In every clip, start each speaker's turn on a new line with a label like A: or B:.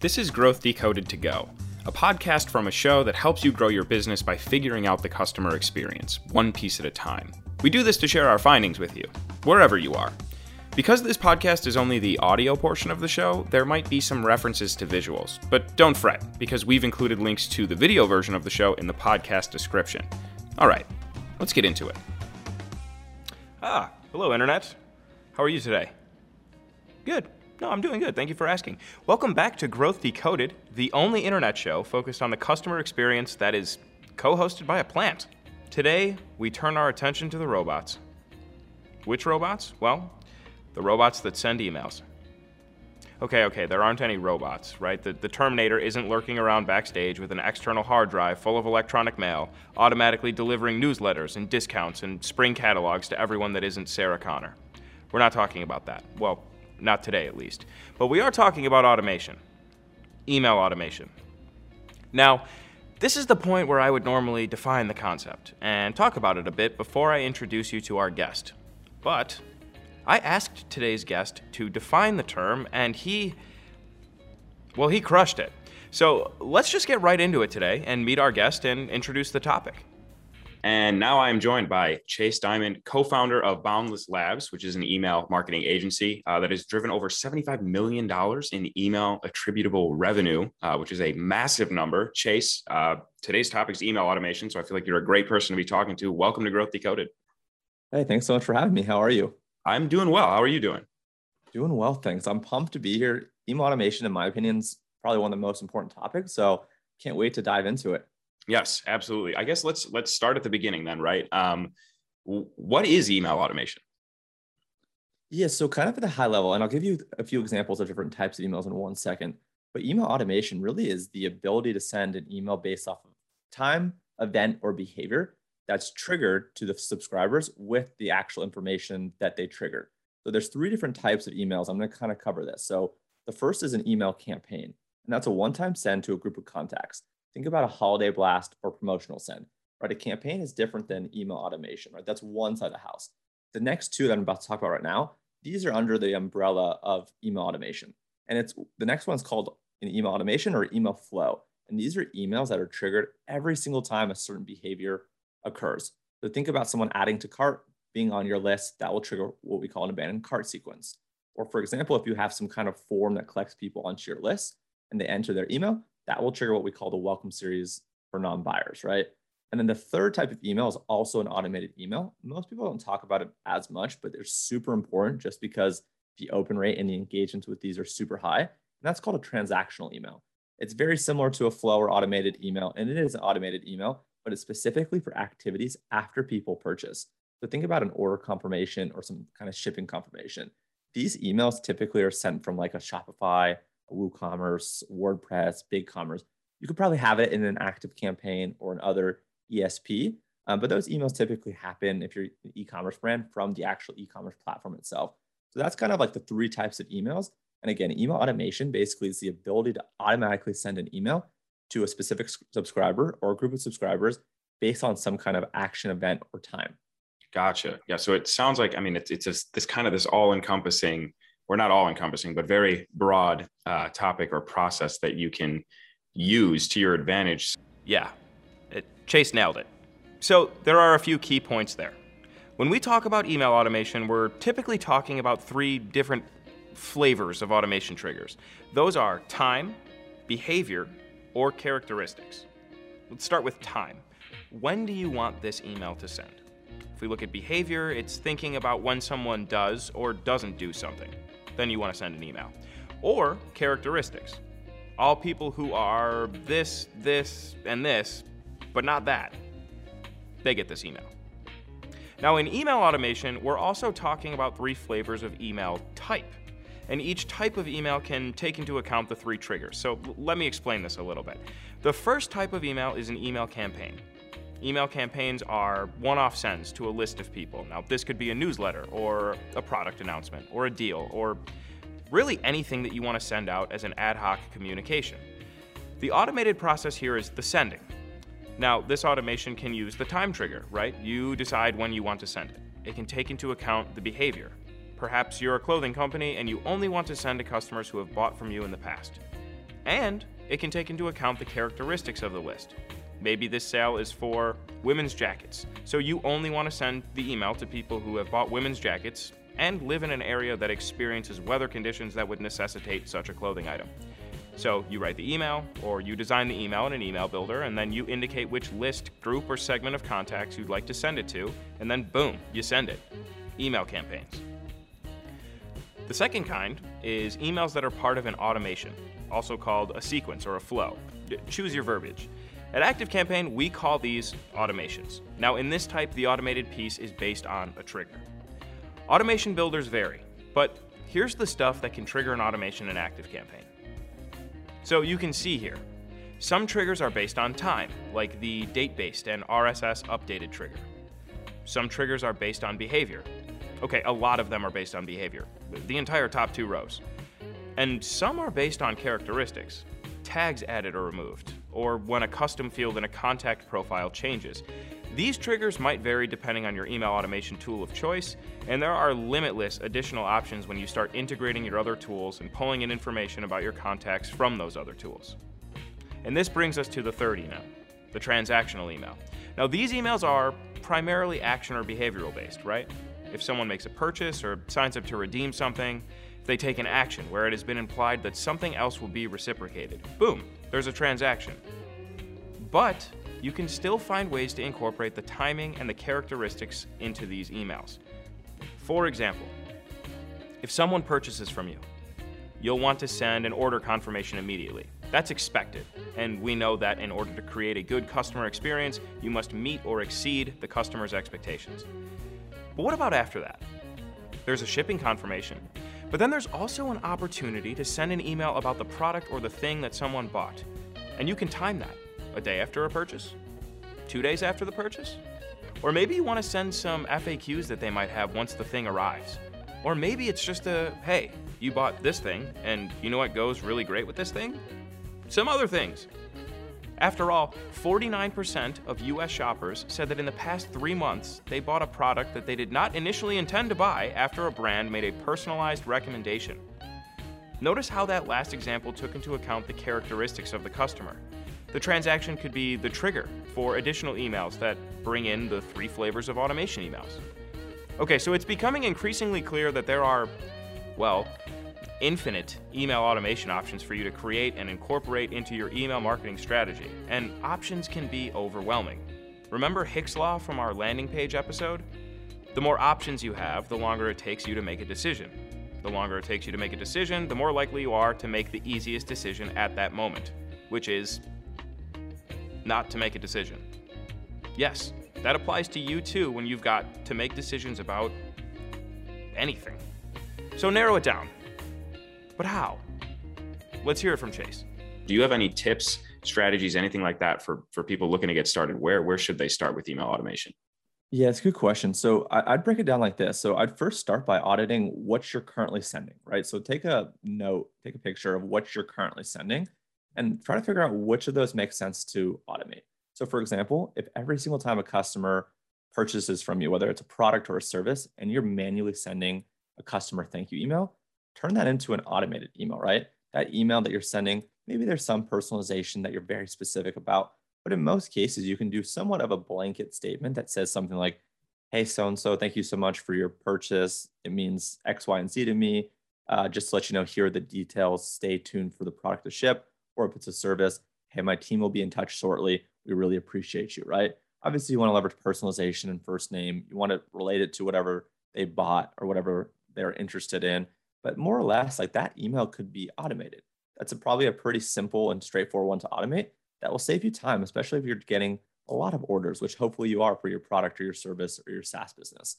A: This is Growth Decoded to Go, a podcast from a show that helps you grow your business by figuring out the customer experience, one piece at a time. We do this to share our findings with you, wherever you are. Because this podcast is only the audio portion of the show, there might be some references to visuals, but don't fret, because we've included links to the video version of the show in the podcast description. All right, let's get into it. Ah, hello, Internet. How are you today? Good. No, I'm doing good. Thank you for asking. Welcome back to Growth Decoded, the only internet show focused on the customer experience that is co hosted by a plant. Today, we turn our attention to the robots. Which robots? Well, the robots that send emails. Okay, okay, there aren't any robots, right? The, the Terminator isn't lurking around backstage with an external hard drive full of electronic mail, automatically delivering newsletters and discounts and spring catalogs to everyone that isn't Sarah Connor. We're not talking about that. Well, not today at least. But we are talking about automation email automation. Now, this is the point where I would normally define the concept and talk about it a bit before I introduce you to our guest. But I asked today's guest to define the term, and he, well, he crushed it. So let's just get right into it today and meet our guest and introduce the topic. And now I am joined by Chase Dimond, co founder of Boundless Labs, which is an email marketing agency uh, that has driven over $75 million in email attributable revenue, uh, which is a massive number. Chase, uh, today's topic is email automation. So I feel like you're a great person to be talking to. Welcome to Growth Decoded.
B: Hey, thanks so much for having me. How are you?
A: I'm doing well. How are you doing?
B: Doing well, thanks. I'm pumped to be here. Email automation, in my opinion, is probably one of the most important topics. So can't wait to dive into it.
A: Yes, absolutely. I guess let's let's start at the beginning then, right? Um, what is email automation?
B: Yeah, so kind of at a high level, and I'll give you a few examples of different types of emails in one second. But email automation really is the ability to send an email based off of time, event, or behavior that's triggered to the subscribers with the actual information that they trigger. So there's three different types of emails. I'm going to kind of cover this. So the first is an email campaign, and that's a one-time send to a group of contacts. Think about a holiday blast or promotional send, right? A campaign is different than email automation, right? That's one side of the house. The next two that I'm about to talk about right now, these are under the umbrella of email automation. And it's the next one's called an email automation or email flow. And these are emails that are triggered every single time a certain behavior occurs. So think about someone adding to cart, being on your list, that will trigger what we call an abandoned cart sequence. Or for example, if you have some kind of form that collects people onto your list and they enter their email, that will trigger what we call the welcome series for non-buyers, right? And then the third type of email is also an automated email. Most people don't talk about it as much, but they're super important just because the open rate and the engagements with these are super high. And that's called a transactional email. It's very similar to a flow or automated email, and it is an automated email, but it's specifically for activities after people purchase. So think about an order confirmation or some kind of shipping confirmation. These emails typically are sent from like a Shopify WooCommerce, WordPress, BigCommerce. You could probably have it in an ActiveCampaign or another ESP. Um, but those emails typically happen if you're an e-commerce brand from the actual e-commerce platform itself. So that's kind of like the three types of emails. And again, email automation basically is the ability to automatically send an email to a specific subscriber or a group of subscribers based on some kind of action event or time.
A: Gotcha. Yeah. So it sounds like I mean it's it's this kind of this all encompassing or not all encompassing, but very broad uh, topic or process that you can use to your advantage. Yeah, it, Chase nailed it. So there are a few key points there. When we talk about email automation, we're typically talking about three different flavors of automation triggers. Those are time, behavior, or characteristics. Let's start with time. When do you want this email to send? If we look at behavior, it's thinking about when someone does or doesn't do something then you want to send an email. Or characteristics. All people who are this, this, and this, but not that, they get this email. Now, in email automation, we're also talking about three flavors of email type. And each type of email can take into account the three triggers. So let me explain this a little bit. The first type of email is an email campaign. Email campaigns are one off sends to a list of people. Now, this could be a newsletter, or a product announcement, or a deal, or really anything that you want to send out as an ad hoc communication. The automated process here is the sending. Now, this automation can use the time trigger, right? You decide when you want to send it. It can take into account the behavior. Perhaps you're a clothing company and you only want to send to customers who have bought from you in the past. And it can take into account the characteristics of the list. Maybe this sale is for women's jackets, so you only want to send the email to people who have bought women's jackets and live in an area that experiences weather conditions that would necessitate such a clothing item. So you write the email, or you design the email in an email builder, and then you indicate which list, group, or segment of contacts you'd like to send it to, and then boom, you send it. Email campaigns. The second kind is emails that are part of an automation, also called a sequence or a flow. Choose your verbiage. At ActiveCampaign, we call these automations. Now, in this type, the automated piece is based on a trigger. Automation builders vary, but here's the stuff that can trigger an automation in ActiveCampaign. So you can see here, some triggers are based on time, like the date-based and RSS updated trigger. Some triggers are based on behavior. Okay, a lot of them are based on behavior, the entire top two rows. And some are based on characteristics, tags added or removed, or when a custom field in a contact profile changes. These triggers might vary depending on your email automation tool of choice, and there are limitless additional options when you start integrating your other tools and pulling in information about your contacts from those other tools. And this brings us to the third email, the transactional email. Now, these emails are primarily action or behavioral based, right? If someone makes a purchase or signs up to redeem something, if they take an action where it has been implied that something else will be reciprocated, boom, there's a transaction. But you can still find ways to incorporate the timing and the characteristics into these emails. For example, if someone purchases from you, you'll want to send an order confirmation immediately. That's expected, and we know that in order to create a good customer experience, you must meet or exceed the customer's expectations. But what about after that? There's a shipping confirmation, but then there's also an opportunity to send an email about the product or the thing that someone bought, and you can time that a day after a purchase? Two days after the purchase? Or maybe you want to send some FAQs that they might have once the thing arrives. Or maybe it's just a hey, you bought this thing, and you know what goes really great with this thing? Some other things. After all, 49% of US shoppers said that in the past three months, they bought a product that they did not initially intend to buy after a brand made a personalized recommendation. Notice how that last example took into account the characteristics of the customer. The transaction could be the trigger for additional emails that bring in the three flavors of automation emails. Okay, so it's becoming increasingly clear that there are, well, infinite email automation options for you to create and incorporate into your email marketing strategy, and options can be overwhelming. Remember Hick's Law from our landing page episode? The more options you have, the longer it takes you to make a decision. The longer it takes you to make a decision, the more likely you are to make the easiest decision at that moment, which is not to make a decision. Yes, that applies to you too when you've got to make decisions about anything. So narrow it down. But how? Let's hear it from Chase.
C: Do you have any tips, strategies, anything like that for, for people looking to get started? Where, where should they start with email automation?
B: Yeah, it's a good question. So I, would break it down like this. So I'd first start by auditing what you're currently sending, right? So take a note, take a picture of what you're currently sending and try to figure out which of those makes sense to automate. So, for example, if every single time a customer purchases from you, whether it's a product or a service, and you're manually sending a customer thank you email, turn that into an automated email, right? That email that you're sending, maybe there's some personalization that you're very specific about, but in most cases, you can do somewhat of a blanket statement that says something like, Hey, so and so, thank you so much for your purchase. It means X, Y, and Z to me. Uh, just to let you know, here are the details. Stay tuned for the product to ship or if it's a service, hey, my team will be in touch shortly. We really appreciate you, right? Obviously, you want to leverage personalization and first name. You want to relate it to whatever they bought or whatever they're interested in. But more or less, like that email could be automated. That's a, probably a pretty simple and straightforward one to automate that will save you time, especially if you're getting a lot of orders, which hopefully you are for your product or your service or your SaaS business.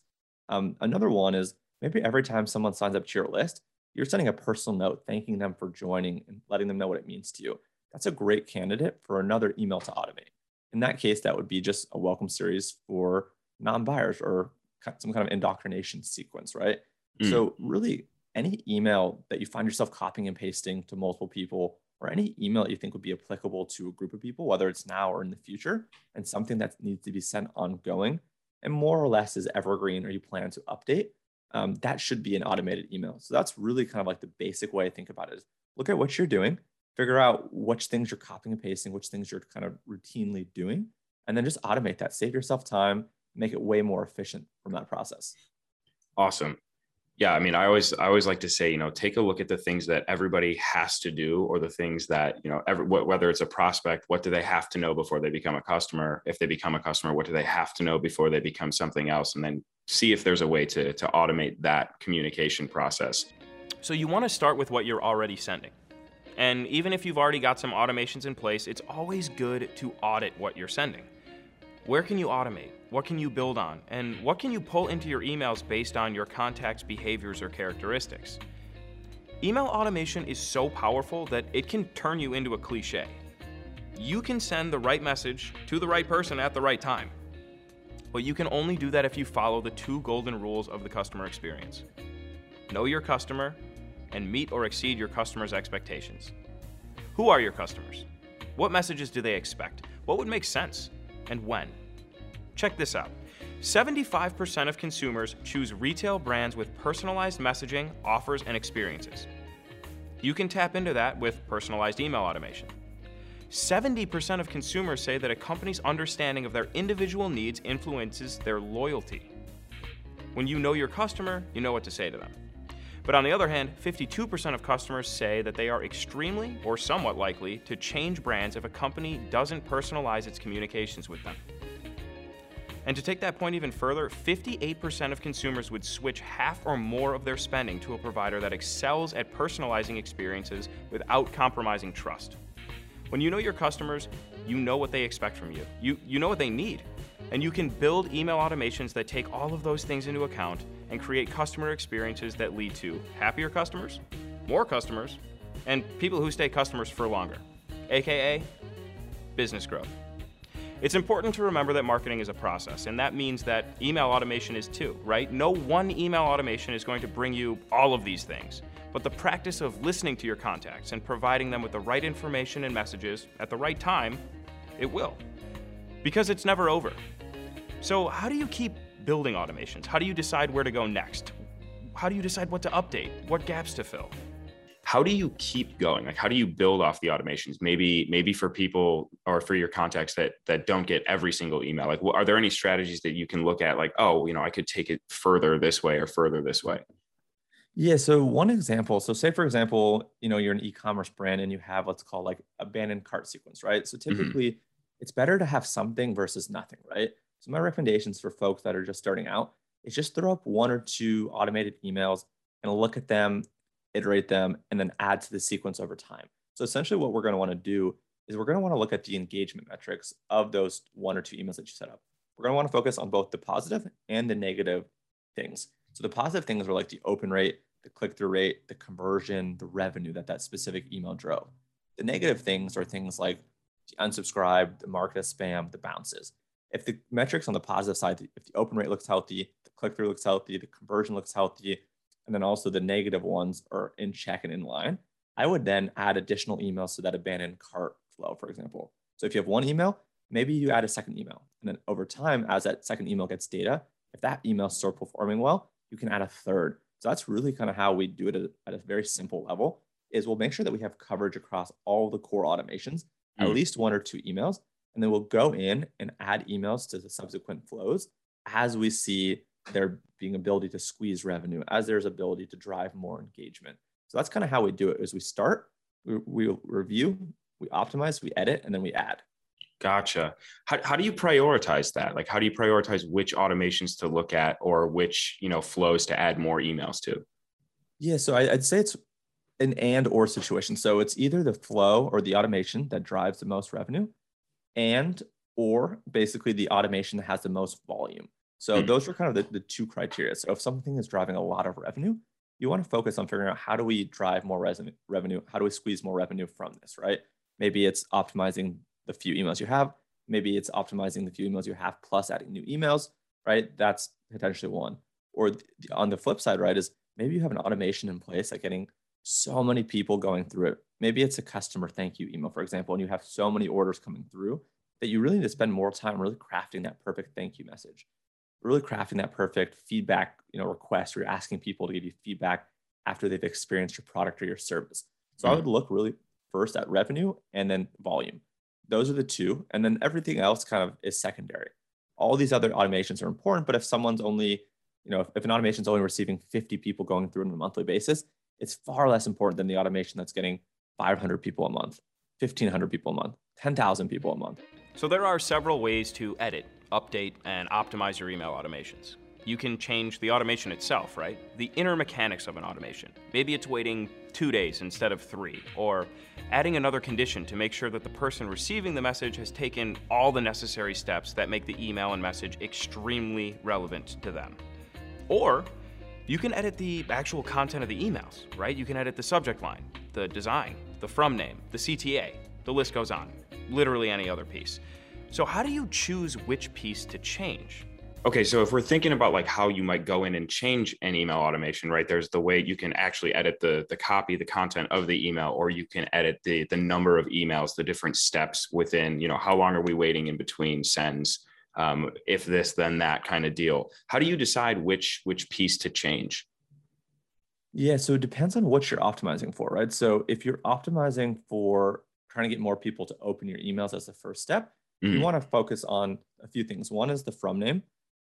B: Um, another one is maybe every time someone signs up to your list, you're sending a personal note thanking them for joining and letting them know what it means to you. That's a great candidate for another email to automate. In that case, that would be just a welcome series for non buyers or some kind of indoctrination sequence, right? Mm. So, really, any email that you find yourself copying and pasting to multiple people, or any email that you think would be applicable to a group of people, whether it's now or in the future, and something that needs to be sent ongoing, and more or less is evergreen or you plan to update, um, that should be an automated email. So that's really kind of like the basic way I think about it is look at what you're doing figure out which things you're copying and pasting, which things you're kind of routinely doing, and then just automate that. Save yourself time, make it way more efficient from that process.
C: Awesome. Yeah, I mean, I always I always like to say, you know, take a look at the things that everybody has to do, or the things that you know, every, whether it's a prospect, what do they have to know before they become a customer? If they become a customer, what do they have to know before they become something else? And then see if there's a way to to automate that communication process.
A: So you want to start with what you're already sending. And even if you've already got some automations in place, it's always good to audit what you're sending. Where can you automate? What can you build on? And what can you pull into your emails based on your contact's behaviors or characteristics? Email automation is so powerful that it can turn you into a cliche. You can send the right message to the right person at the right time. But you can only do that if you follow the two golden rules of the customer experience know your customer and meet or exceed your customers' expectations. Who are your customers? What messages do they expect? What would make sense? And when? Check this out 75% of consumers choose retail brands with personalized messaging, offers, and experiences. You can tap into that with personalized email automation. 70% of consumers say that a company's understanding of their individual needs influences their loyalty. When you know your customer, you know what to say to them. But on the other hand, 52% of customers say that they are extremely or somewhat likely to change brands if a company doesn't personalize its communications with them. And to take that point even further, 58% of consumers would switch half or more of their spending to a provider that excels at personalizing experiences without compromising trust. When you know your customers, you know what they expect from you. You, you know what they need. And you can build email automations that take all of those things into account and create customer experiences that lead to happier customers, more customers, and people who stay customers for longer, aka business growth. It's important to remember that marketing is a process, and that means that email automation is too, right? No one email automation is going to bring you all of these things, but the practice of listening to your contacts and providing them with the right information and messages at the right time, it will. Because it's never over. So, how do you keep building automations? How do you decide where to go next? How do you decide what to update? What gaps to fill?
C: How do you keep going? Like how do you build off the automations? Maybe maybe for people or for your contacts that that don't get every single email. Like are there any strategies that you can look at like, "Oh, you know, I could take it further this way or further this way?"
B: Yeah. So one example. So say for example, you know, you're an e-commerce brand and you have what's called like abandoned cart sequence, right? So mm-hmm. typically mm-hmm. it's better to have something versus nothing, right? So my recommendations for folks that are just starting out is just throw up one or two automated emails and look at them, iterate them, and then add to the sequence over time. So essentially what we're going to want to do is we're going to want to look at the engagement metrics of those one or two emails that you set up. We're going to want to focus on both the positive and the negative things. So the positive things are like the open rate, the click-through rate, the conversion, the revenue that that specific email drove. The negative things are things like the unsubscribe, the market as spam, the bounces if the metrics on the positive side, if the open rate looks healthy, the click through looks healthy, the conversion looks healthy, and then also the negative ones are in check and in line, I would then add additional emails to that abandoned cart flow, for example. So if you have one email, maybe you add a second email. And then over time, as that second email gets data, if that email starts performing well, you can add a third. So that's really kind of how we do it at a very simple level is we'll make sure that we have coverage across all the core automations, mm. at least one or two emails, and then we'll go in and add emails to the subsequent flows as we see there being ability to squeeze revenue, as there's ability to drive more engagement. So that's kind of how we do it is we start, we, we review, we optimize, we edit, and then we add.
C: Gotcha. How, how do you prioritize that? Like, how do you prioritize which automations to look at or which, you know, flows to add more emails to?
B: Yeah. So I, I'd say it's an and or situation. So it's either the flow or the automation that drives the most revenue, and or basically the automation that has the most volume. So mm. those are kind of the, the two criteria. So if something is driving a lot of revenue, you want to focus on figuring out how do we drive more revenue? How do we squeeze more revenue from this, right? Maybe it's optimizing the few emails you have. Maybe it's optimizing the few emails you have plus adding new emails, right? That's potentially one. Or on the flip side, right, is maybe you have an automation in place, like getting so many people going through it. Maybe it's a customer thank you email, for example, and you have so many orders coming through that you really need to spend more time really crafting that perfect thank you message, really crafting that perfect feedback, you know, request where you're asking people to give you feedback after they've experienced your product or your service. So mm-hmm. I would look really first at revenue and then volume. Those are the two. And then everything else kind of is secondary. All these other automations are important, but if someone's only, you know, if, if an automation is only receiving 50 people going through on a monthly basis, it's far less important than the automation that's getting 500 people a month, 1,500 people a month, 10,000 people a month.
A: So there are several ways to edit, update, and optimize your email automations. You can change the automation itself, right? The inner mechanics of an automation. Maybe it's waiting two days instead of three, or adding another condition to make sure that the person receiving the message has taken all the necessary steps that make the email and message extremely relevant to them. Or you can edit the actual content of the emails, right? You can edit the subject line, the design, the from name, the CTA, the list goes on, literally any other piece. So, how do you choose which piece to change?
C: Okay, so if we're thinking about like how you might go in and change an email automation, right? There's the way you can actually edit the the copy, the content of the email, or you can edit the the number of emails, the different steps within. You know, how long are we waiting in between sends? Um, if this, then that kind of deal. How do you decide which which piece to change?
B: Yeah, so it depends on what you're optimizing for, right? So if you're optimizing for trying to get more people to open your emails as the first step, mm. you want to focus on a few things. One is the from name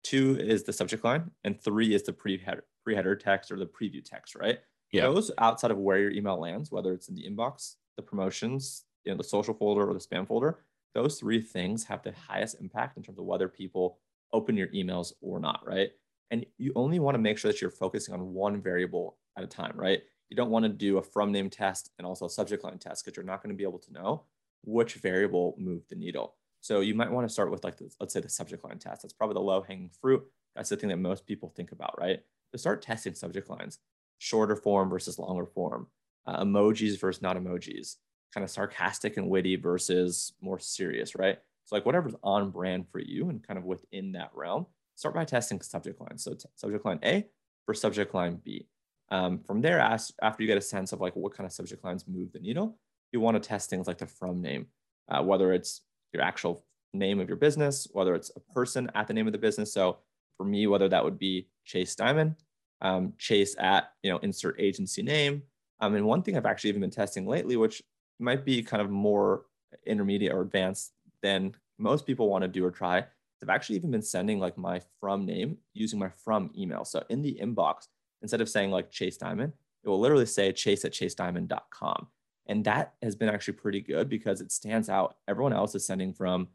B: two is the subject line, and three is the pre-header, pre-header text or the preview text, right? Yeah. Those outside of where your email lands, whether it's in the inbox, the promotions, you know, the social folder or the spam folder, those three things have the highest impact in terms of whether people open your emails or not, right? And you only want to make sure that you're focusing on one variable at a time, right? You don't want to do a from name test and also a subject line test because you're not going to be able to know which variable moved the needle. So you might want to start with like, the, let's say the subject line test. That's probably the low hanging fruit. That's the thing that most people think about, right? To start testing subject lines, shorter form versus longer form, uh, emojis versus not emojis, kind of sarcastic and witty versus more serious, right? So like whatever's on brand for you and kind of within that realm, start by testing subject lines. So t- subject line A for subject line B. Um, from there, ask, after you get a sense of like what kind of subject lines move the needle, you want to test things like the from name, uh, whether it's your actual name of your business, whether it's a person at the name of the business. So for me, whether that would be Chase Dimond, um, Chase at you know insert agency name. Um, and one thing I've actually even been testing lately, which might be kind of more intermediate or advanced than most people want to do or try, I've actually even been sending like my from name using my from email. So in the inbox, instead of saying like Chase Dimond, it will literally say chase at chasedimond.com. And that has been actually pretty good because it stands out. Everyone else is sending from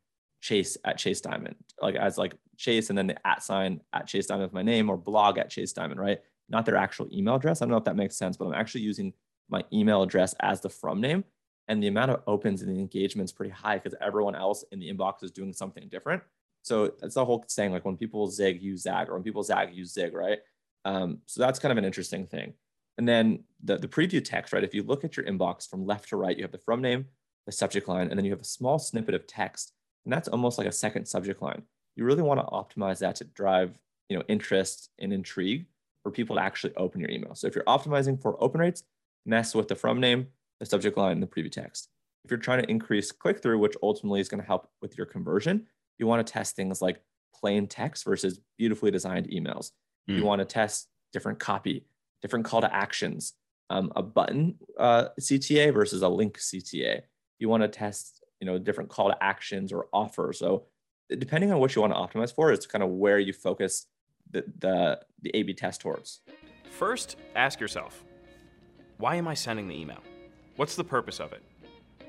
B: Chase at Chase Dimond, like as like Chase and then the at sign at Chase Dimond with my name or blog at Chase Dimond, right? Not their actual email address. I don't know if that makes sense, but I'm actually using my email address as the from name. And the amount of opens and the engagement is pretty high because everyone else in the inbox is doing something different. So that's the whole saying, like when people zig, use zag, or when people zag, use zig, right? Um, so that's kind of an interesting thing. And then the, the preview text, right? If you look at your inbox from left to right, you have the from name, the subject line, and then you have a small snippet of text. And that's almost like a second subject line. You really want to optimize that to drive, you know, interest and intrigue for people to actually open your email. So if you're optimizing for open rates, mess with the from name, the subject line, and the preview text. If you're trying to increase click through, which ultimately is going to help with your conversion, you want to test things like plain text versus beautifully designed emails. Mm. You hmm. want to test different copy different call to actions, um, a button uh, CTA versus a link CTA. You want to test, you know, different call to actions or offers. So depending on what you want to optimize for, it's kind of where you focus the, the, the A/B test towards.
A: First, ask yourself, why am I sending the email? What's the purpose of it?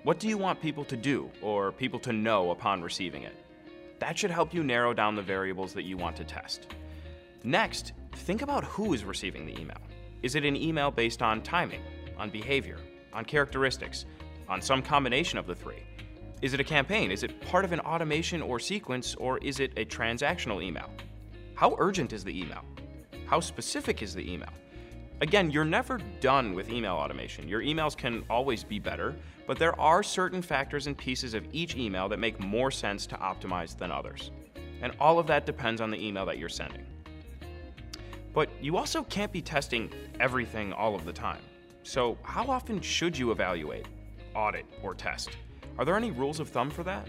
A: What do you want people to do or people to know upon receiving it? That should help you narrow down the variables that you want to test. Next, think about who is receiving the email. Is it an email based on timing, on behavior, on characteristics, on some combination of the three? Is it a campaign? Is it part of an automation or sequence, or is it a transactional email? How urgent is the email? How specific is the email? Again, you're never done with email automation. Your emails can always be better, but there are certain factors and pieces of each email that make more sense to optimize than others. And all of that depends on the email that you're sending. But you also can't be testing everything all of the time. So, how often should you evaluate, audit, or test? Are there any rules of thumb for that?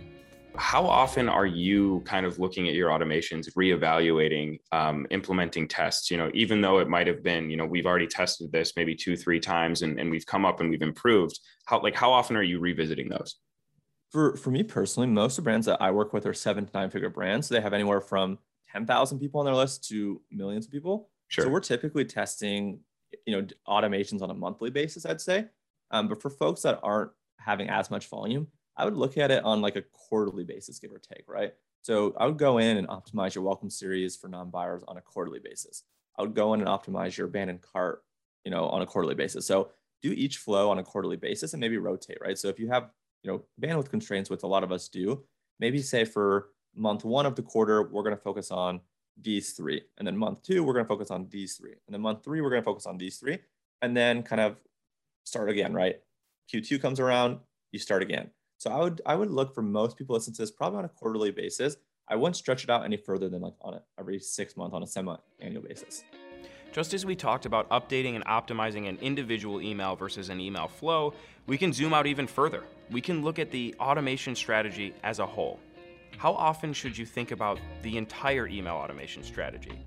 C: how often are you kind of looking at your automations reevaluating um, implementing tests you know even though it might have been you know we've already tested this maybe two three times and, and we've come up and we've improved how like how often are you revisiting those
B: for for me personally most of the brands that i work with are seven to nine figure brands so they have anywhere from 10000 people on their list to millions of people sure. so we're typically testing you know automations on a monthly basis i'd say um, but for folks that aren't having as much volume I would look at it on like a quarterly basis, give or take, right? So I would go in and optimize your welcome series for non-buyers on a quarterly basis. I would go in and optimize your abandoned cart, you know, on a quarterly basis. So do each flow on a quarterly basis and maybe rotate, right? So if you have, you know, bandwidth constraints, which a lot of us do, maybe say for month one of the quarter, we're going to focus on these three. And then month two, we're going to focus on these three. And then month three, we're going to focus on these three. And then kind of start again, right? Q2 comes around, you start again. So I would I would look for most people listen to this probably on a quarterly basis. I wouldn't stretch it out any further than like on a, every six month on a semi-annual basis.
A: Just as we talked about updating and optimizing an individual email versus an email flow, we can zoom out even further. We can look at the automation strategy as a whole. How often should you think about the entire email automation strategy?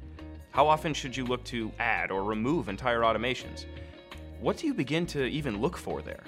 A: How often should you look to add or remove entire automations? What do you begin to even look for there?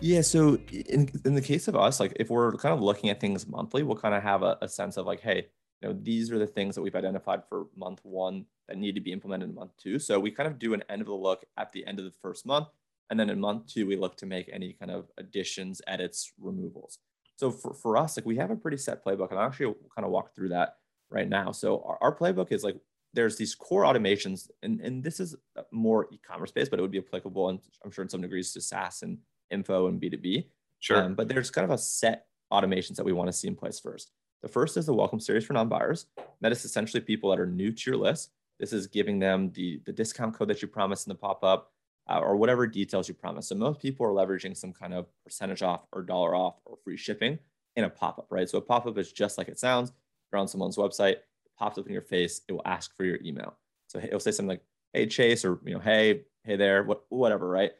B: Yeah. So in, in the case of us, like if we're kind of looking at things monthly, we'll kind of have a, a sense of like, hey, you know, these are the things that we've identified for month one that need to be implemented in month two. So we kind of do an end of the look at the end of the first month. And then in month two, we look to make any kind of additions, edits, removals. So for, for us, like we have a pretty set playbook. And I'll actually kind of walk through that right now. So our, our playbook is like there's these core automations, and, and this is more e-commerce based, but it would be applicable, and I'm sure in some degrees to SaaS and info and B2B.
C: Sure. Um,
B: but there's kind of a set automations that we want to see in place first. The first is the welcome series for non-buyers. That is essentially people that are new to your list. This is giving them the, the discount code that you promised in the pop-up uh, or whatever details you promise. So most people are leveraging some kind of percentage off or dollar off or free shipping in a pop-up, right? So a pop-up is just like it sounds. You're on someone's website, it pops up in your face, it will ask for your email. So it'll say something like, hey, Chase, or, you know, hey, hey there, what, whatever, right?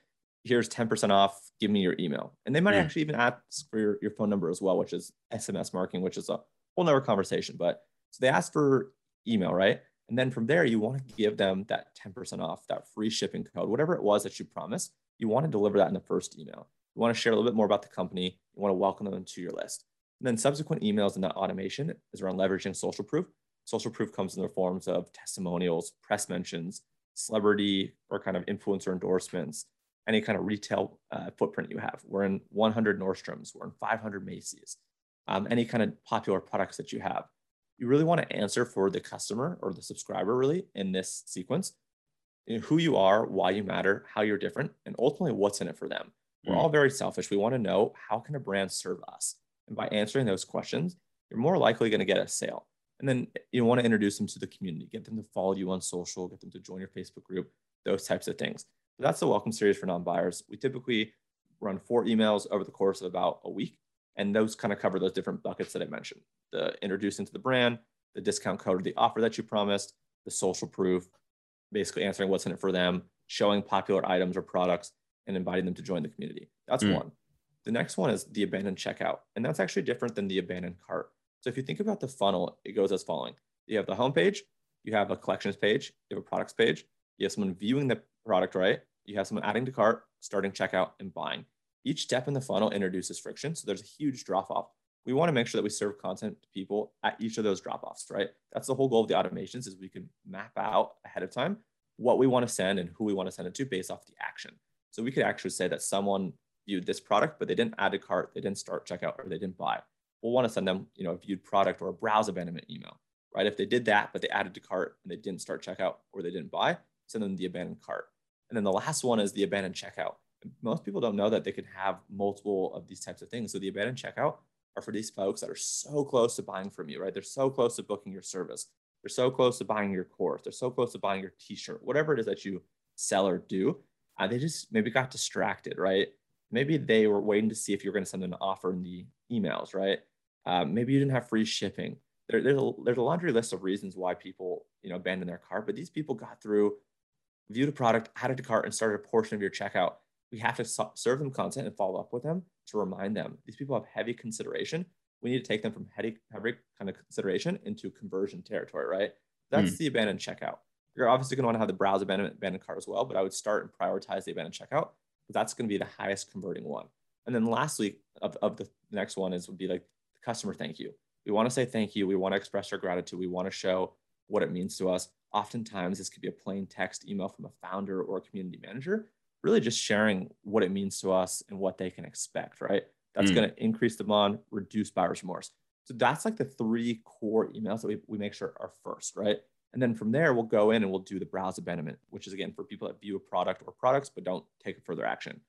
B: here's 10% off, give me your email. And they might yeah. actually even ask for your, your phone number as well, which is SMS marketing, which is a whole nother conversation. But so they ask for email, right? And then from there, you want to give them that 10% off, that free shipping code, whatever it was that you promised. You want to deliver that in the first email. You want to share a little bit more about the company. You want to welcome them to your list. And then subsequent emails and that automation is around leveraging social proof. Social proof comes in the forms of testimonials, press mentions, celebrity or kind of influencer endorsements, any kind of retail uh, footprint you have. We're in 100 Nordstroms, we're in 500 Macy's, um, any kind of popular products that you have. You really want to answer for the customer or the subscriber, really, in this sequence you know, who you are, why you matter, how you're different, and ultimately what's in it for them. We're mm. all very selfish. We want to know how can a brand serve us? And by answering those questions, you're more likely going to get a sale. And then you want to introduce them to the community, get them to follow you on social, get them to join your Facebook group, those types of things that's the welcome series for non-buyers. We typically run four emails over the course of about a week. And those kind of cover those different buckets that I mentioned. The introducing to the brand, the discount code, or the offer that you promised, the social proof, basically answering what's in it for them, showing popular items or products, and inviting them to join the community. That's mm. one. The next one is the abandoned checkout. And that's actually different than the abandoned cart. So if you think about the funnel, it goes as following. You have the homepage, you have a collections page, you have a products page, you have someone viewing the product, right? You have someone adding to cart, starting checkout, and buying. Each step in the funnel introduces friction. So there's a huge drop off. We want to make sure that we serve content to people at each of those drop offs, right? That's the whole goal of the automations is we can map out ahead of time what we want to send and who we want to send it to based off the action. So we could actually say that someone viewed this product, but they didn't add to cart, they didn't start checkout, or they didn't buy. We'll want to send them, you know, a viewed product or a browse abandonment email, right? If they did that, but they added to cart and they didn't start checkout or they didn't buy, send them the abandoned cart. And then the last one is the abandoned checkout. Most people don't know that they can have multiple of these types of things. So the abandoned checkout are for these folks that are so close to buying from you, right? They're so close to booking your service. They're so close to buying your course. They're so close to buying your t-shirt, whatever it is that you sell or do. Uh, they just maybe got distracted, right? Maybe they were waiting to see if you're going to send them an offer in the emails, right? Uh, maybe you didn't have free shipping. There, there's, a, there's a laundry list of reasons why people, you know, abandon their cart, but these people got through viewed a product, added to cart, and started a portion of your checkout, we have to serve them content and follow up with them to remind them. These people have heavy consideration. we need to take them from heavy, heavy kind of consideration into conversion territory, right? That's mm. the abandoned checkout. You're obviously going to want to have the browse abandoned, abandoned cart as well, but I would start and prioritize the abandoned checkout because that's going to be the highest converting one. And then lastly, of, of the next one is would be like the customer thank you. We want to say thank you. We want to express our gratitude. We want to show what it means to us. Oftentimes, this could be a plain text email from a founder or a community manager, really just sharing what it means to us and what they can expect, right? That's mm. going to increase demand, reduce buyer's remorse. So that's like the three core emails that we, we make sure are first, right? And then from there, we'll go in and we'll do the browse abandonment, which is again for people that view a product or products but don't take further action.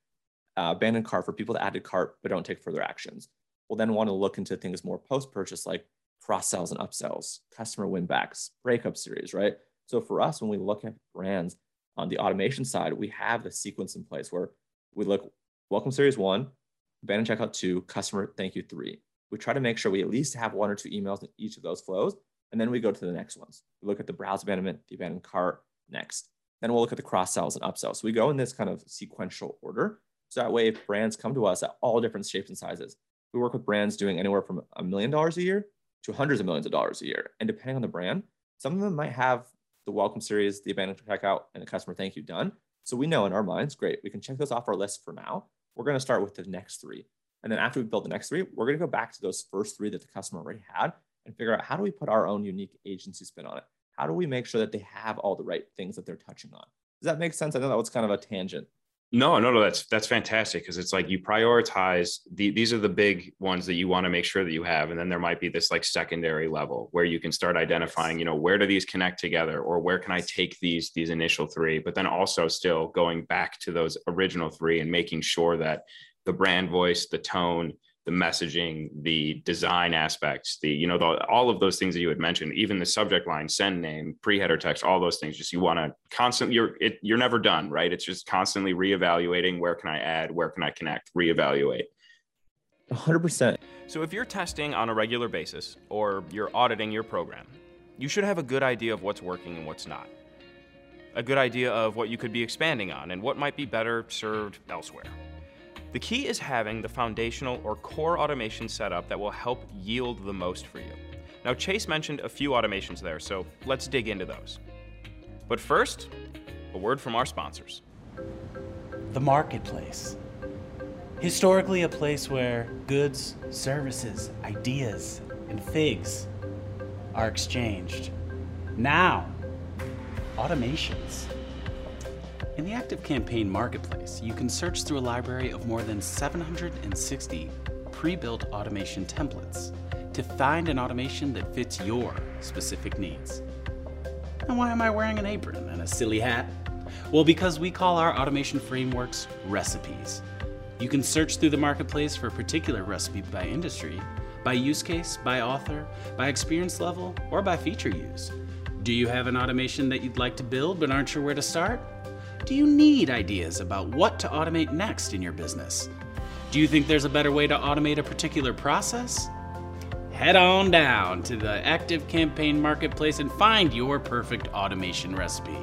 B: Uh, abandoned cart for people that added cart but don't take further actions. We'll then want to look into things more post purchase like cross sells and upsells, customer win backs, breakup series, right? So for us, when we look at brands on the automation side, we have the sequence in place where we look welcome series one, abandoned checkout two, customer thank you three. We try to make sure we at least have one or two emails in each of those flows. And then we go to the next ones. We look at the browse abandonment, the abandoned cart next. Then we'll look at the cross sells and upsells. So we go in this kind of sequential order. So that way, if brands come to us at all different shapes and sizes, we work with brands doing anywhere from a million dollars a year to hundreds of millions of dollars a year. And depending on the brand, some of them might have the welcome series, the abandoned checkout, and the customer thank you done. So we know in our minds, great, we can check those off our list for now. We're going to start with the next three. And then after we build the next three, we're going to go back to those first three that the customer already had and figure out how do we put our own unique agency spin on it? How do we make sure that they have all the right things that they're touching on? Does that make sense? I know that was kind of a tangent.
C: No, no, no. That's that's fantastic because it's like you prioritize the, these are the big ones that you want to make sure that you have, and then there might be this like secondary level where you can start identifying, you know, where do these connect together, or where can I take these these initial three, but then also still going back to those original three and making sure that the brand voice, the tone, the messaging, the design aspects, the you know the, all of those things that you had mentioned, even the subject line, send name, pre-header text, all those things. Just you want to constantly you're it, you're never done, right? It's just constantly reevaluating. Where can I add? Where can I connect? Reevaluate.
B: 100%.
A: So if you're testing on a regular basis or you're auditing your program, you should have a good idea of what's working and what's not. A good idea of what you could be expanding on and what might be better served elsewhere. The key is having the foundational or core automation setup that will help yield the most for you. Now, Chase mentioned a few automations there, so let's dig into those. But first, a word from our sponsors.
D: The marketplace. Historically, a place where goods, services, ideas, and figs are exchanged. Now, automations. In the ActiveCampaign marketplace, you can search through a library of more than 760 pre built automation templates to find an automation that fits your specific needs. And why am I wearing an apron and a silly hat? Well, because we call our automation frameworks recipes. You can search through the marketplace for a particular recipe by industry, by use case, by author, by experience level, or by feature use. Do you have an automation that you'd like to build but aren't sure where to start? Do you need ideas about what to automate next in your business? Do you think there's a better way to automate a particular process? Head on down to the ActiveCampaign Marketplace and find your perfect automation recipe.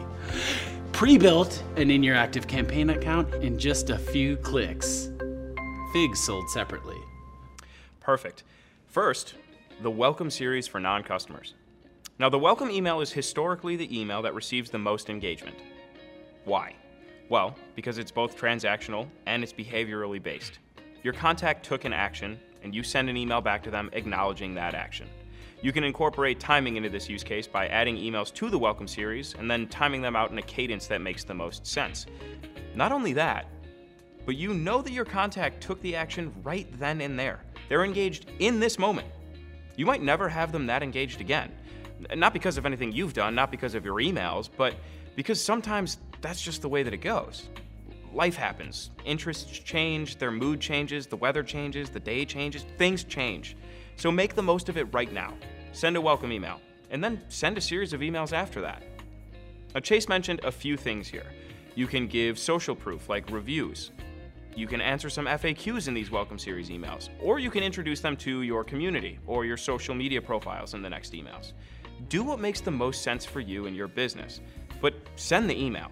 D: Pre built and in your ActiveCampaign account in just a few clicks. Figs sold separately.
A: Perfect. First, the welcome series for non customers. Now, the welcome email is historically the email that receives the most engagement. Why? Well, because it's both transactional and it's behaviorally based. Your contact took an action, and you send an email back to them acknowledging that action. You can incorporate timing into this use case by adding emails to the welcome series and then timing them out in a cadence that makes the most sense. Not only that, but you know that your contact took the action right then and there. They're engaged in this moment. You might never have them that engaged again. Not because of anything you've done, not because of your emails, but because sometimes that's just the way that it goes. Life happens. Interests change, their mood changes, the weather changes, the day changes, things change. So make the most of it right now. Send a welcome email, and then send a series of emails after that. Now, Chase mentioned a few things here. You can give social proof like reviews. You can answer some FAQs in these welcome series emails, or you can introduce them to your community or your social media profiles in the next emails. Do what makes the most sense for you and your business, but send the email.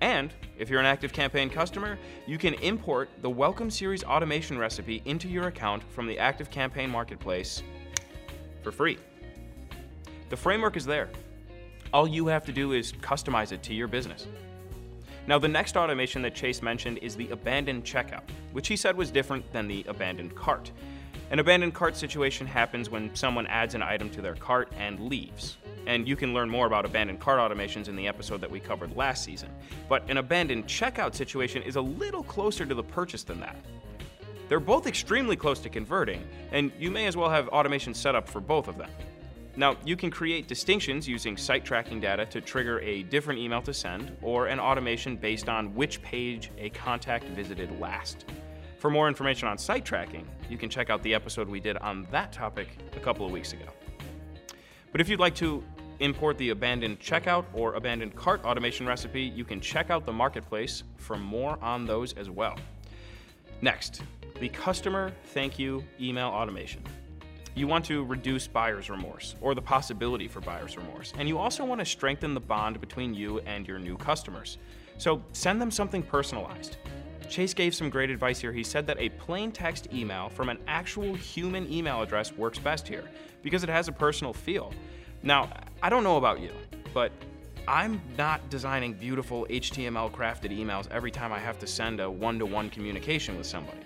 A: And if you're an ActiveCampaign customer, you can import the Welcome Series automation recipe into your account from the ActiveCampaign marketplace for free. The framework is there. All you have to do is customize it to your business. Now, the next automation that Chase mentioned is the abandoned checkout, which he said was different than the abandoned cart. An abandoned cart situation happens when someone adds an item to their cart and leaves. And you can learn more about abandoned cart automations in the episode that we covered last season. But an abandoned checkout situation is a little closer to the purchase than that. They're both extremely close to converting, and you may as well have automation set up for both of them. Now, you can create distinctions using site tracking data to trigger a different email to send, or an automation based on which page a contact visited last. For more information on site tracking, you can check out the episode we did on that topic a couple of weeks ago. But if you'd like to import the abandoned checkout or abandoned cart automation recipe, you can check out the marketplace for more on those as well. Next, the customer thank you email automation. You want to reduce buyer's remorse or the possibility for buyer's remorse, and you also want to strengthen the bond between you and your new customers. So send them something personalized. Chase gave some great advice here. He said that a plain text email from an actual human email address works best here because it has a personal feel. Now, I don't know about you, but I'm not designing beautiful HTML crafted emails every time I have to send a one to one communication with somebody.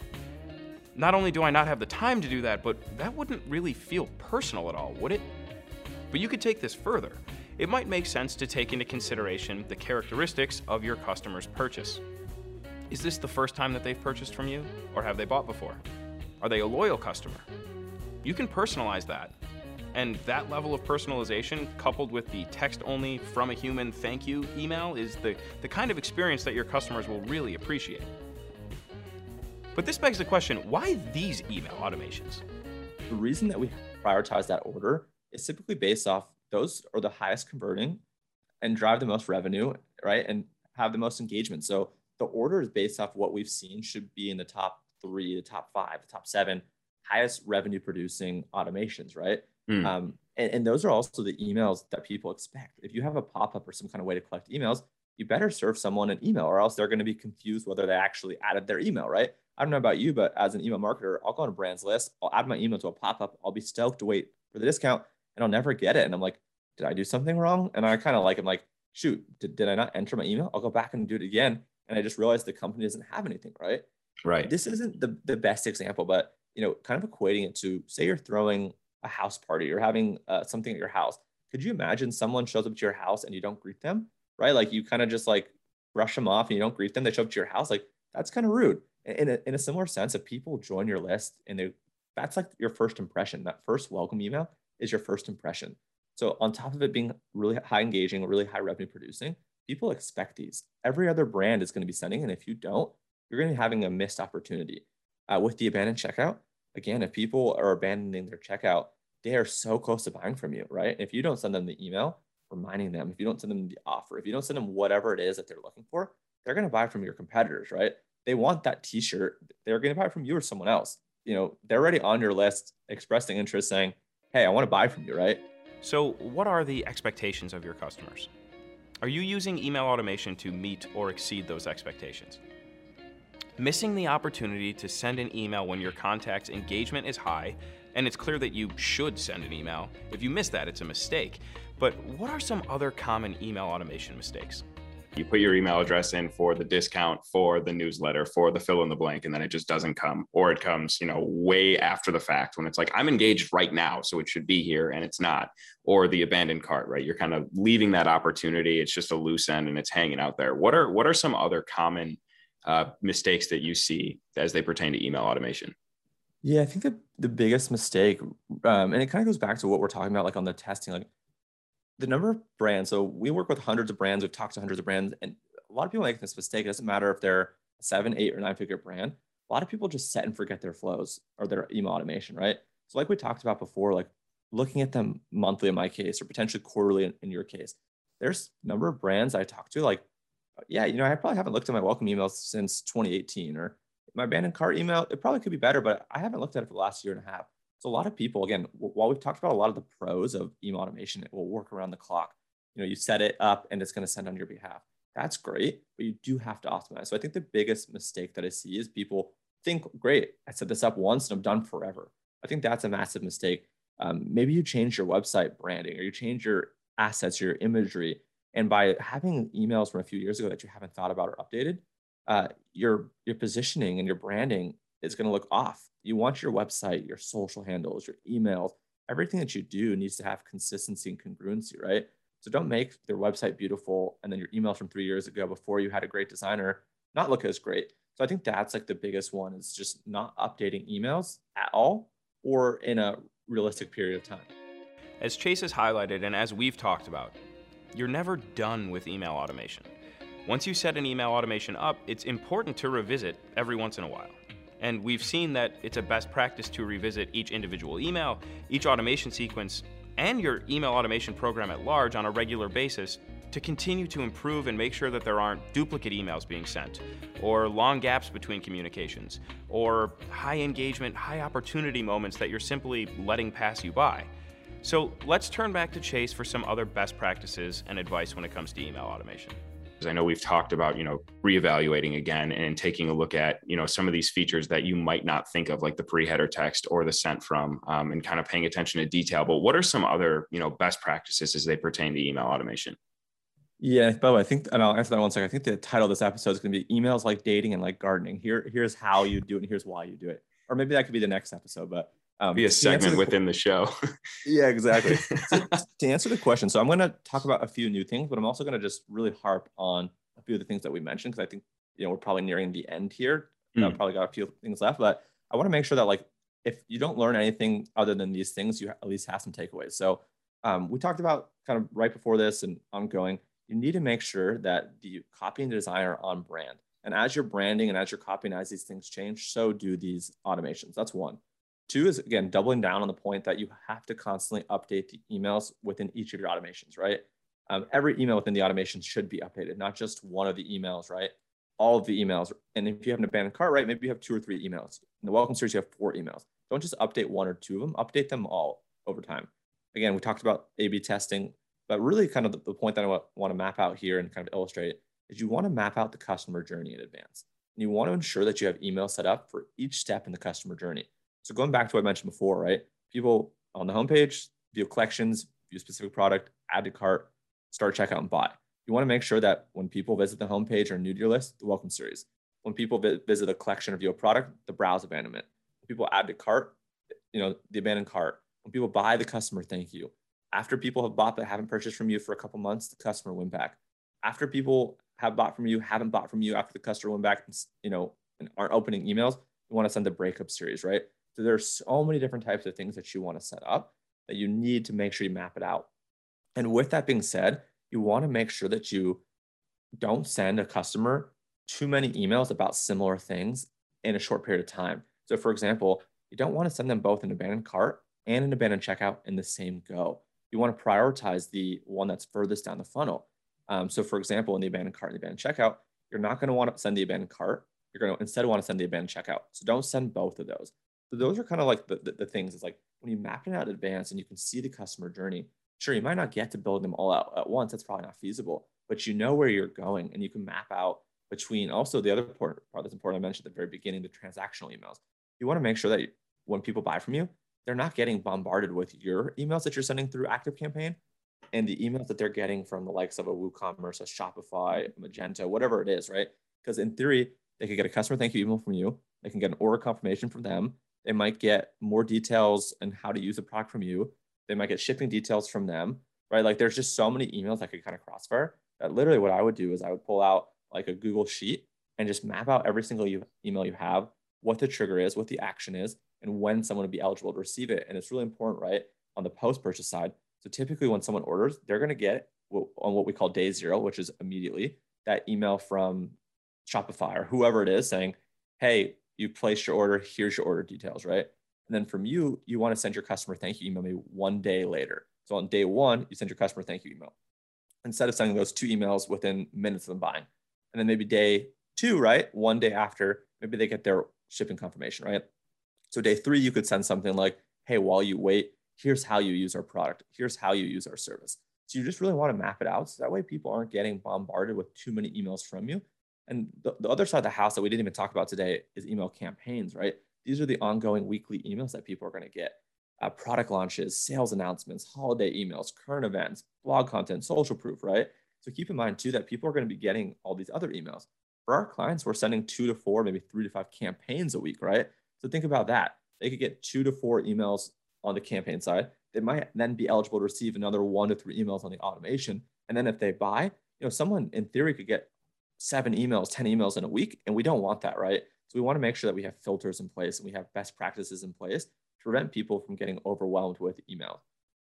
A: Not only do I not have the time to do that, but that wouldn't really feel personal at all, would it? But you could take this further. It might make sense to take into consideration the characteristics of your customer's purchase. Is this the first time that they've purchased from you, or have they bought before? Are they a loyal customer? You can personalize that. And that level of personalization, coupled with the text only from a human thank you email, is the, the kind of experience that your customers will really appreciate. But this begs the question why these email automations?
B: The reason that we prioritize that order is typically based off those are the highest converting and drive the most revenue, right? And have the most engagement. So the order is based off what we've seen should be in the top three, the top five, the top seven highest revenue producing automations, right? Mm. Um, and, and those are also the emails that people expect. If you have a pop up or some kind of way to collect emails, you better serve someone an email or else they're going to be confused whether they actually added their email, right? I don't know about you, but as an email marketer, I'll go on a brand's list, I'll add my email to a pop up, I'll be stoked to wait for the discount, and I'll never get it. And I'm like, did I do something wrong? And I kind of like, I'm like, shoot, did, did I not enter my email? I'll go back and do it again. And I just realized the company doesn't have anything, right?
C: Right.
B: This isn't the, the best example, but you know, kind of equating it to say you're throwing a house party or having uh, something at your house. Could you imagine someone shows up to your house and you don't greet them, right? Like you kind of just like brush them off and you don't greet them. They show up to your house. Like that's kind of rude in a, in a similar sense, if people join your list and they, that's like your first impression, that first welcome email is your first impression. So on top of it being really high engaging, really high revenue producing, people expect these. Every other brand is going to be sending, and if you don't, you're going to be having a missed opportunity. Uh, with the abandoned checkout, again, if people are abandoning their checkout, they are so close to buying from you, right? If you don't send them the email reminding them, if you don't send them the offer, if you don't send them whatever it is that they're looking for, they're going to buy from your competitors, right? they want that t-shirt. They're going to buy from you or someone else. You know they're already on your list expressing interest saying hey i want to buy from you right?
A: So what are the expectations of your customers? Are you using email automation to meet or exceed those expectations missing the opportunity to send an email when your contact's engagement is high and it's clear that you should send an email. If you miss that it's a mistake. But what are some other common email automation mistakes?
C: You put your email address in for the discount for the newsletter for the fill in the blank and then it just doesn't come or it comes you know way after the fact when it's like i'm engaged right now so it should be here and it's not or the abandoned cart right? You're kind of leaving that opportunity. It's just a loose end and it's hanging out there. What are what are some other common uh, mistakes that you see as they pertain to email automation
B: yeah i think the, the biggest mistake um, and it kind of goes back to what we're talking about like on the testing like the number of brands. So we work with hundreds of brands. We've talked to hundreds of brands, and a lot of people make this mistake. It doesn't matter if they're a seven, eight, or nine figure brand. A lot of people just set and forget their flows or their email automation, right? So, like we talked about before, like looking at them monthly in my case, or potentially quarterly in, in your case. There's a number of brands I talk to, like, yeah, you know, I probably haven't looked at my welcome emails since 2018, or my abandoned cart email. It probably could be better, but I haven't looked at it for the last year and a half. So a lot of people, again, while we've talked about a lot of the pros of email automation, it will work around the clock. You know, you set it up and it's going to send on your behalf. That's great, but you do have to optimize. So I think the biggest mistake that I see is people think, great, I set this up once and I'm done forever. I think that's a massive mistake. Um, maybe you change your website branding or you change your assets, your imagery. And by having emails from a few years ago that you haven't thought about or updated, uh, your your positioning and your branding is going to look off. You want your website, your social handles, your emails, everything that you do needs to have consistency and congruency, right? So don't make their website beautiful and then your emails from three years ago before you had a great designer not look as great. So I think that's like the biggest one is just not updating emails at all or in a realistic period of time.
A: As Chase has highlighted and as we've talked about, you're never done with email automation. Once you set an email automation up, it's important to revisit every once in a while. And we've seen that it's a best practice to revisit each individual email, each automation sequence, and your email automation program at large on a regular basis to continue to improve and make sure that there aren't duplicate emails being sent, or long gaps between communications, or high engagement, high opportunity moments that you're simply letting pass you by. So let's turn back to Chase for some other best practices and advice when it comes to email automation.
C: Because I know we've talked about, you know, reevaluating again and taking a look at, you know, some of these features that you might not think of, like the pre-header text or the sent from, um, and kind of paying attention to detail. But what are some other, you know, best practices as they pertain to email automation?
B: Yeah, by the way, I think, and I'll answer that one second. I think the title of this episode is going to be "Emails Like Dating and Like Gardening." Here, here's how you do it, and here's why you do it. Or maybe that could be the next episode. But
C: um, be a segment the, within the show.
B: yeah, exactly. so, to answer the question, so I'm going to talk about a few new things, but I'm also going to just really harp on a few of the things that we mentioned because I think you know we're probably nearing the end here. Mm. I've probably got a few things left, but I want to make sure that like if you don't learn anything other than these things, you at least have some takeaways. So um, we talked about kind of right before this and ongoing you need to make sure that the copy and design are on brand. And as your branding and as your copying, as these things change, so do these automations. That's one. Two is again doubling down on the point that you have to constantly update the emails within each of your automations, right? Um, every email within the automation should be updated, not just one of the emails, right? All of the emails. And if you have an abandoned cart, right, maybe you have two or three emails. In the welcome series, you have four emails. Don't just update one or two of them, update them all over time. Again, we talked about A B testing but really, kind of the, the point that I want, to map out here and kind of illustrate is you want to map out the customer journey in advance. And you want to ensure that you have email set up for each step in the customer journey. So going back to what I mentioned before, right? People on the homepage view collections, view specific product, add to cart, start checkout, and buy. You want to make sure that when people visit the homepage or new to your list, the welcome series. When people vi- visit a collection of a product, the browse abandonment. When people add to cart, you know, the abandoned cart. When people buy the customer thank you after people have bought but haven't purchased from you for a couple months, the customer win back. After people have bought from you, haven't bought from you after the customer went back, you know, and aren't opening emails, you want to send the breakup series, right? So there's so many different types of things that you want to set up that you need to make sure you map it out. And with that being said, you want to make sure that you don't send a customer too many emails about similar things in a short period of time. So for example, you don't want to send them both an abandoned cart and an abandoned checkout in the same go you want to prioritize the one that's furthest down the funnel. Um, so for example, in the abandoned cart and the abandoned checkout, you're not going to want to send the abandoned cart. You're going to instead want to send the abandoned checkout. So don't send both of those. Those are kind of like the, the, the things. It's like when you map it out in advance and you can see the customer journey, sure, you might not get to build them all out at once. That's probably not feasible, but you know where you're going and you can map out between also the other part, part that's important I mentioned at the very beginning, the transactional emails. You want to make sure that when people buy from you, they're not getting bombarded with your emails that you're sending through ActiveCampaign and the emails that they're getting from the likes of a WooCommerce, a Shopify, a Magento, whatever it is, right? Because in theory, they could get a customer thank you email from you. They can get an order confirmation from them. They might get more details and how to use the product from you. They might get shipping details from them, right? Like there's just so many emails that could kind of crossfire that literally what I would do is I would pull out like a Google sheet and just map out every single email you have, what the trigger is, what the action is, and when someone would be eligible to receive it. And it's really important, right, on the post purchase side. So typically, when someone orders, they're going to get on what we call day zero, which is immediately that email from Shopify or whoever it is saying, Hey, you place your order. Here's your order details, right? And then from you, you want to send your customer thank you email maybe one day later. So on day one, you send your customer thank you email instead of sending those two emails within minutes of them buying. And then maybe day two, right? One day after, maybe they get their shipping confirmation, right? So day three, you could send something like, hey, while you wait, here's how you use our product. Here's how you use our service. So you just really want to map it out so that way people aren't getting bombarded with too many emails from you. And the, the other side of the house that we didn't even talk about today is email campaigns, right? These are the ongoing weekly emails that people are going to get. Uh, product launches, sales announcements, holiday emails, current events, blog content, social proof, right? So keep in mind too that people are going to be getting all these other emails. For our clients, we're sending two to four, maybe three to five campaigns a week, right? So think about that. They could get two to four emails on the campaign side. They might then be eligible to receive another one to three emails on the automation. And then if they buy, you know, someone in theory could get seven emails, 10 emails in a week. And we don't want that, right? So we want to make sure that we have filters in place and we have best practices in place to prevent people from getting overwhelmed with email.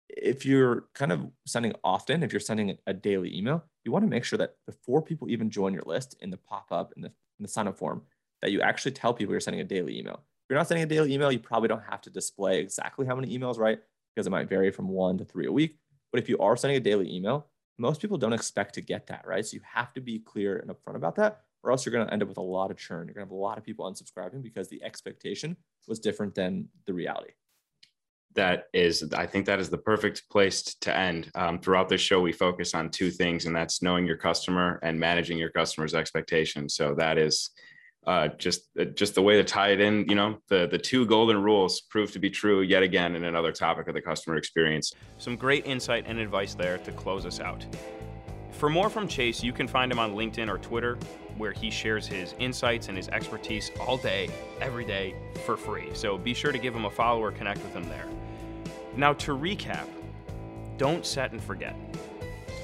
B: If you're kind of sending often, if you're sending a daily email, you want to make sure that before people even join your list in the pop up in the, in the sign up form, that you actually tell people you're sending a daily email. If you're not sending a daily email, you probably don't have to display exactly how many emails, right? Because it might vary from one to three a week. But if you are sending a daily email, most people don't expect to get that, right? So you have to be clear and upfront about that, or else you're going to end up with a lot of churn. You're going to have a lot of people unsubscribing because the expectation was different than the reality.
C: That is, I think that is the perfect place to end. Um, throughout this show, we focus on two things, and that's knowing your customer and managing your customer's expectations. So that is uh, just uh, just the way to tie it in. You know, the the two golden rules prove to be true yet again in another topic of the customer experience.
A: Some great insight and advice there to close us out. For more from Chase, you can find him on LinkedIn or Twitter, where he shares his insights and his expertise all day, every day, for free. So be sure to give him a follow or connect with him there. Now, to recap, don't set and forget.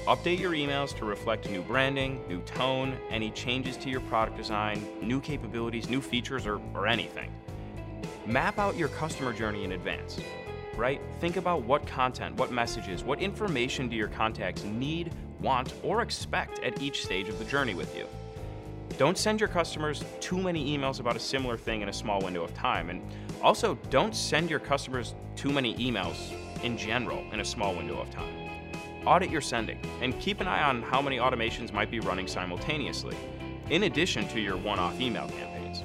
A: Update your emails to reflect new branding, new tone, any changes to your product design, new capabilities, new features, or, or anything. Map out your customer journey in advance, right? Think about what content, what messages, what information do your contacts need, want, or expect at each stage of the journey with you. Don't send your customers too many emails about a similar thing in a small window of time. And also, don't send your customers too many emails in general in a small window of time audit your sending and keep an eye on how many automations might be running simultaneously, in addition to your one off email campaigns.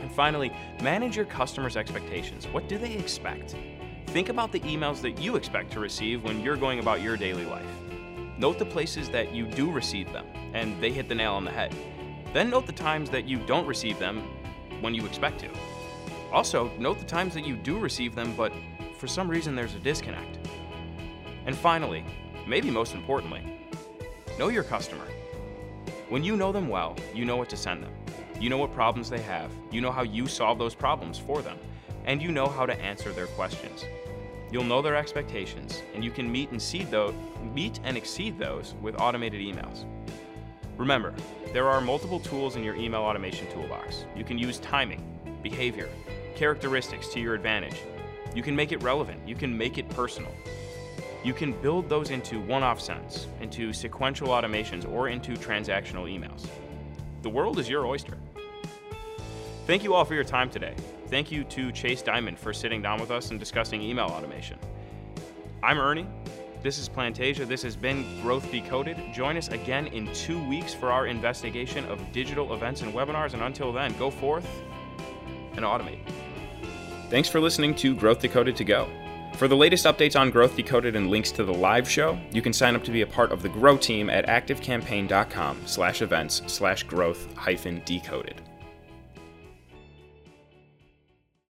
A: And finally, manage your customers' expectations. What do they expect? Think about the emails that you expect to receive when you're going about your daily life. Note the places that you do receive them and they hit the nail on the head. Then note the times that you don't receive them when you expect to. Also, note the times that you do receive them, but for some reason there's a disconnect. And finally, maybe most importantly, know your customer. When you know them well, you know what to send them. You know what problems they have, you know how you solve those problems for them, and you know how to answer their questions. You'll know their expectations, and you can meet and exceed those, meet and exceed those with automated emails. Remember, there are multiple tools in your email automation toolbox. You can use timing, behavior, characteristics to your advantage. You can make it relevant, you can make it personal. You can build those into one off sends, into sequential automations, or into transactional emails. The world is your oyster. Thank you all for your time today. Thank you to Chase Dimond for sitting down with us and discussing email automation. I'm Ernie. This is Plantasia. This has been Growth Decoded. Join us again in two weeks for our investigation of digital events and webinars. And until then, go forth and automate. Thanks for listening to Growth Decoded to Go. For the latest updates on Growth Decoded and links to the live show, you can sign up to be a part of the Grow team at activecampaign.com slash events slash growth hyphen decoded.